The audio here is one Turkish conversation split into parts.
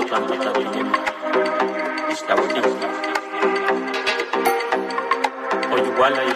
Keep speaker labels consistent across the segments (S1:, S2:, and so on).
S1: tocando esta Oyuguala y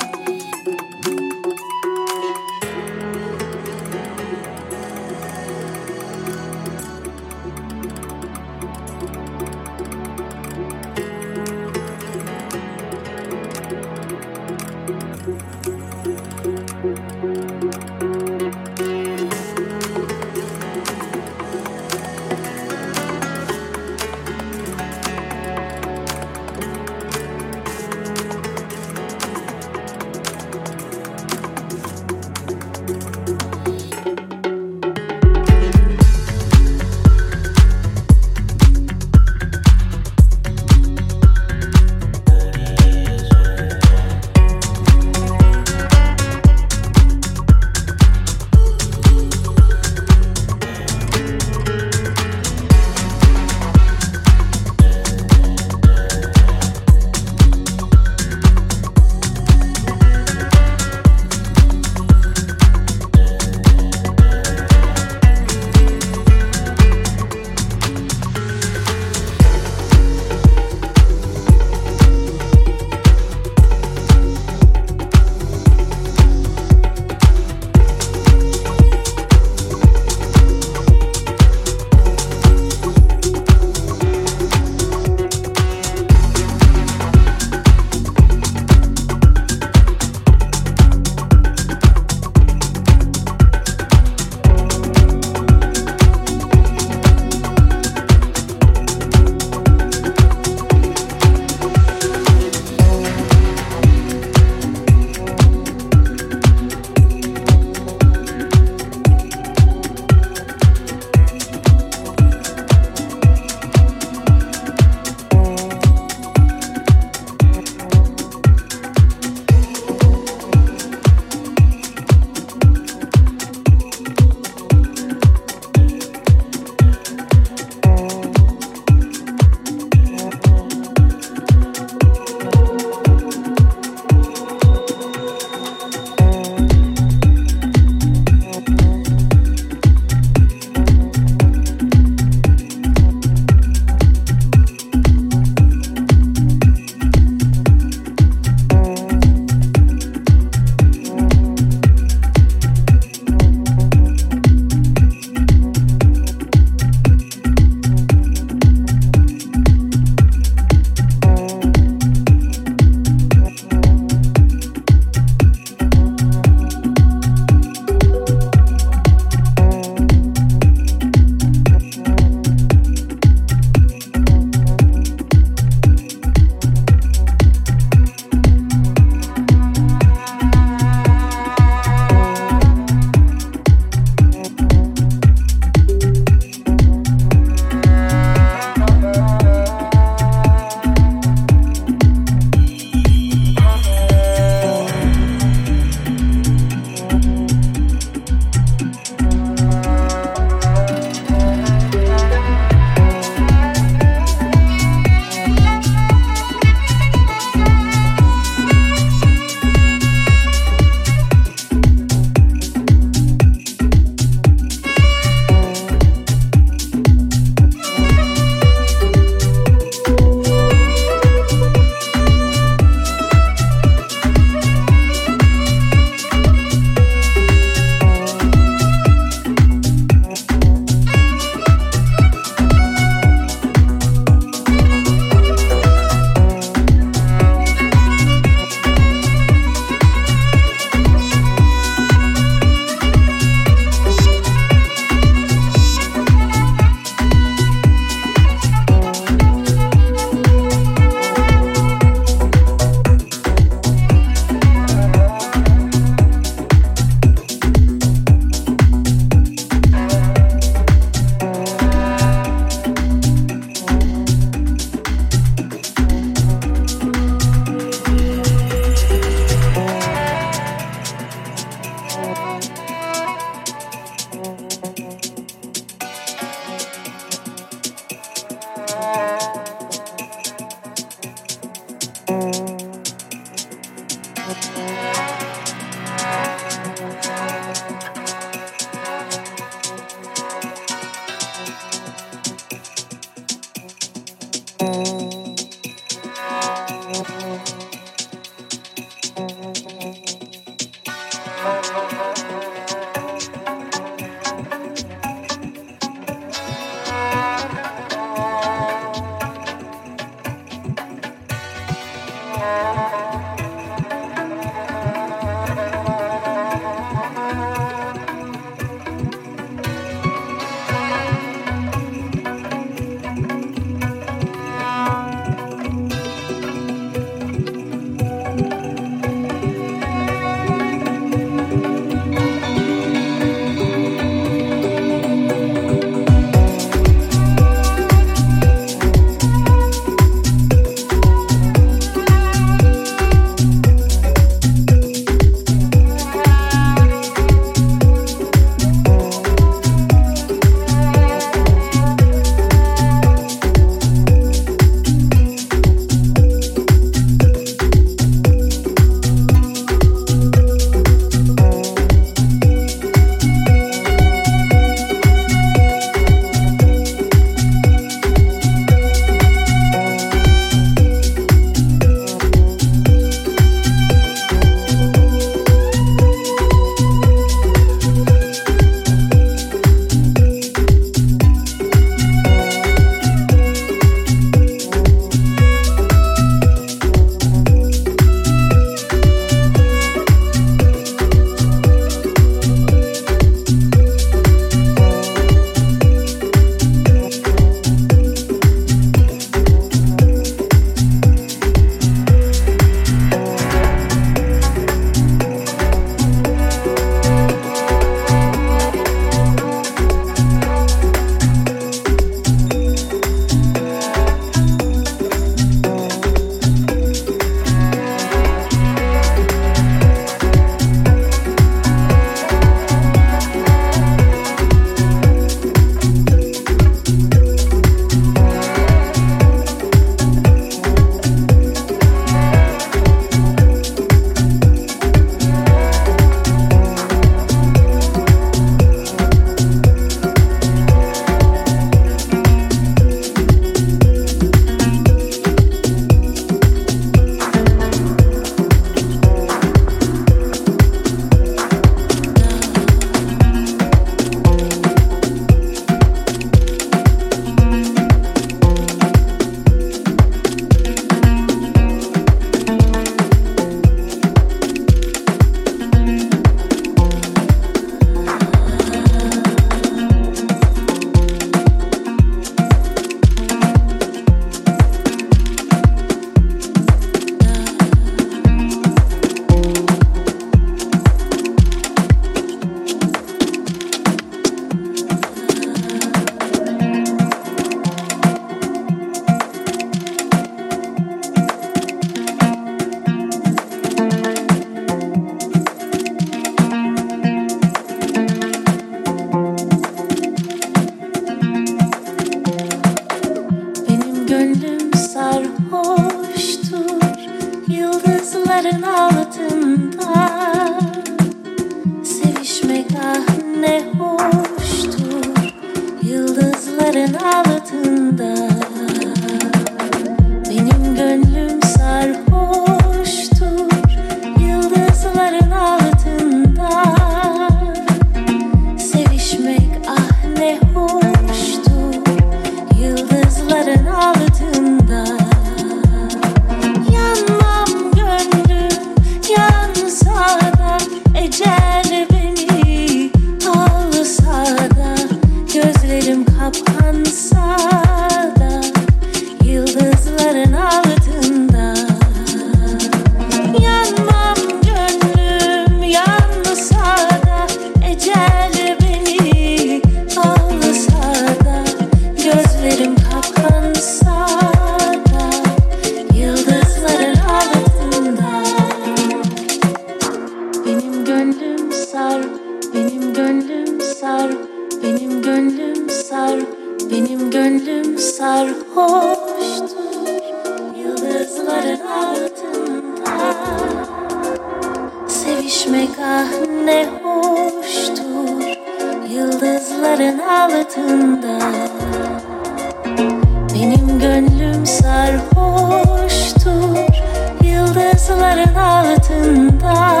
S2: bulutların altında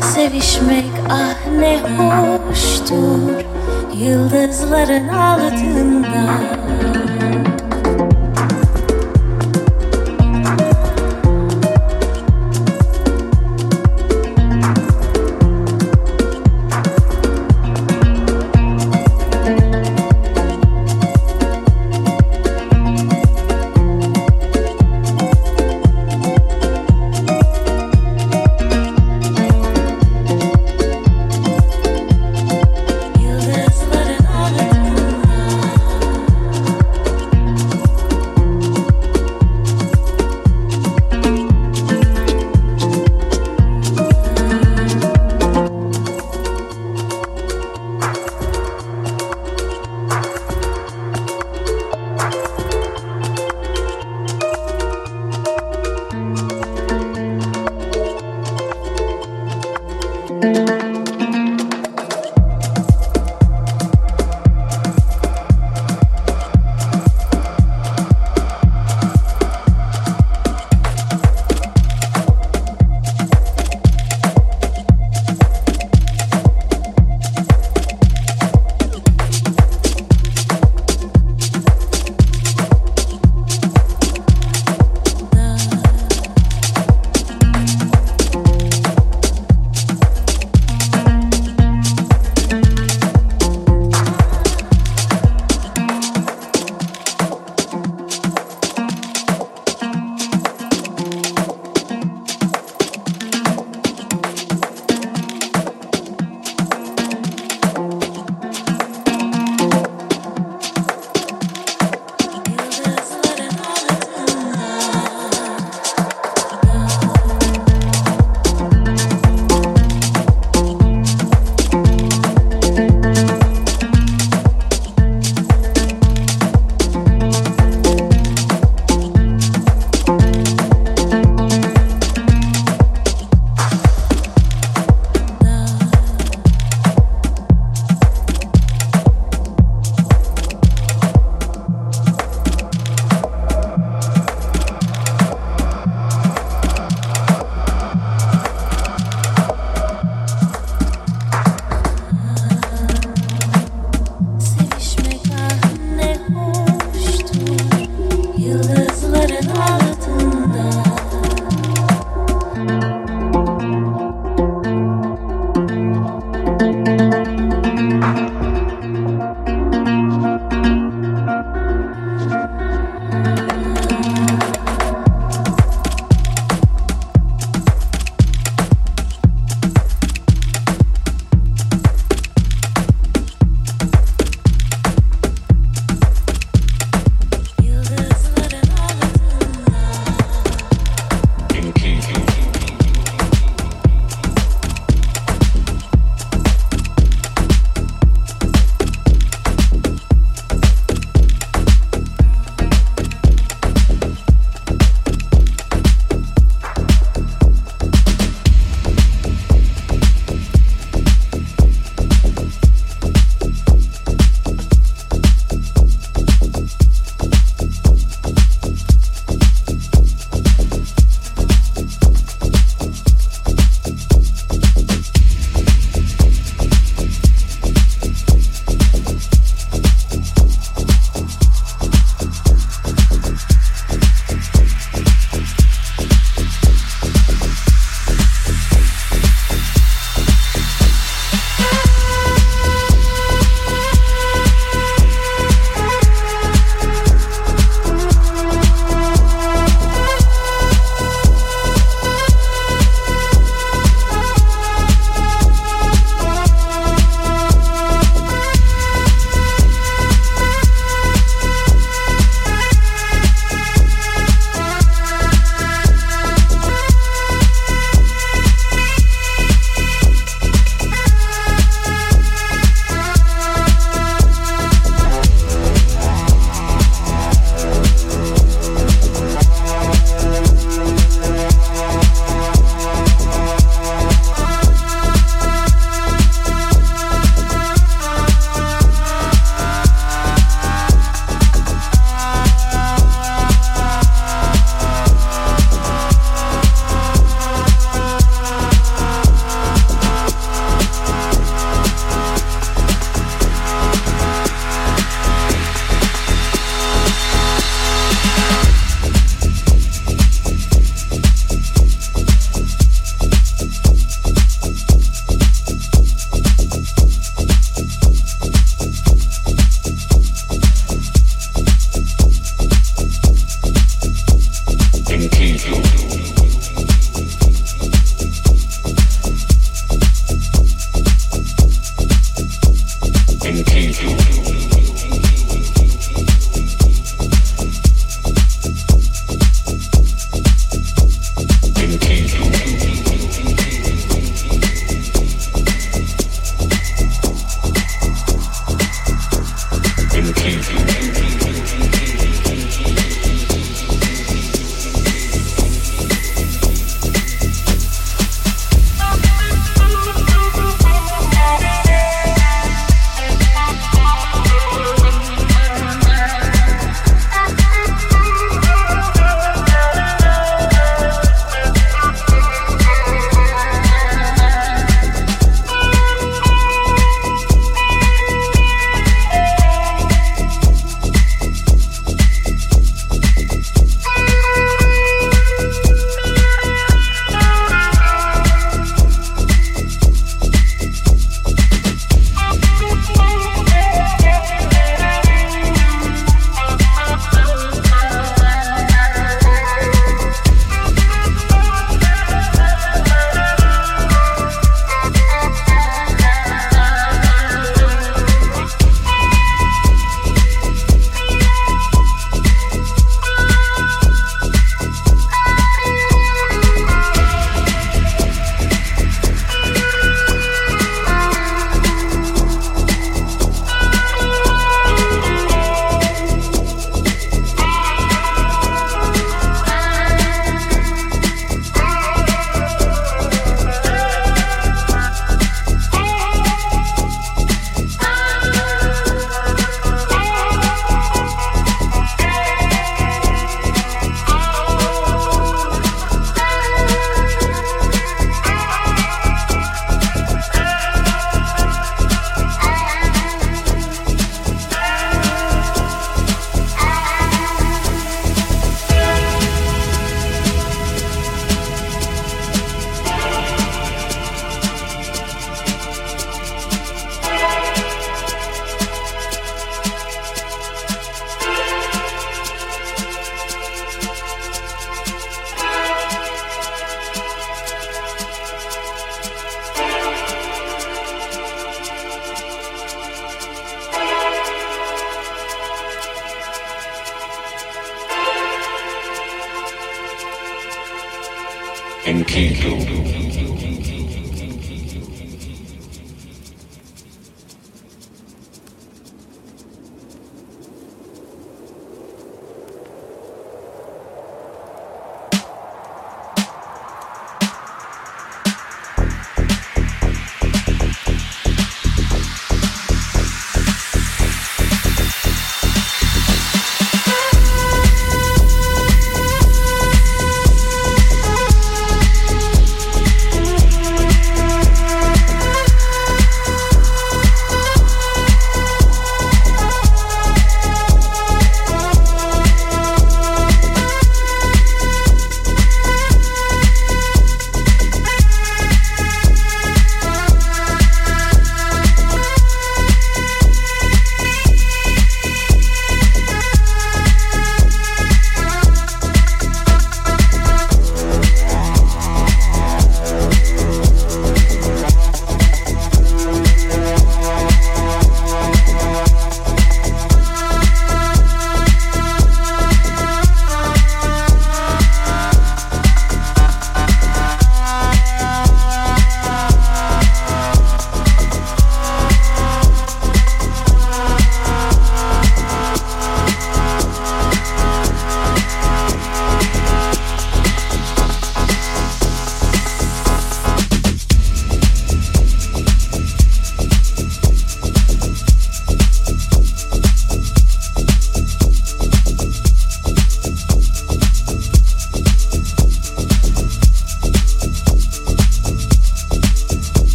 S2: Sevişmek ah ne hoştur Yıldızların altında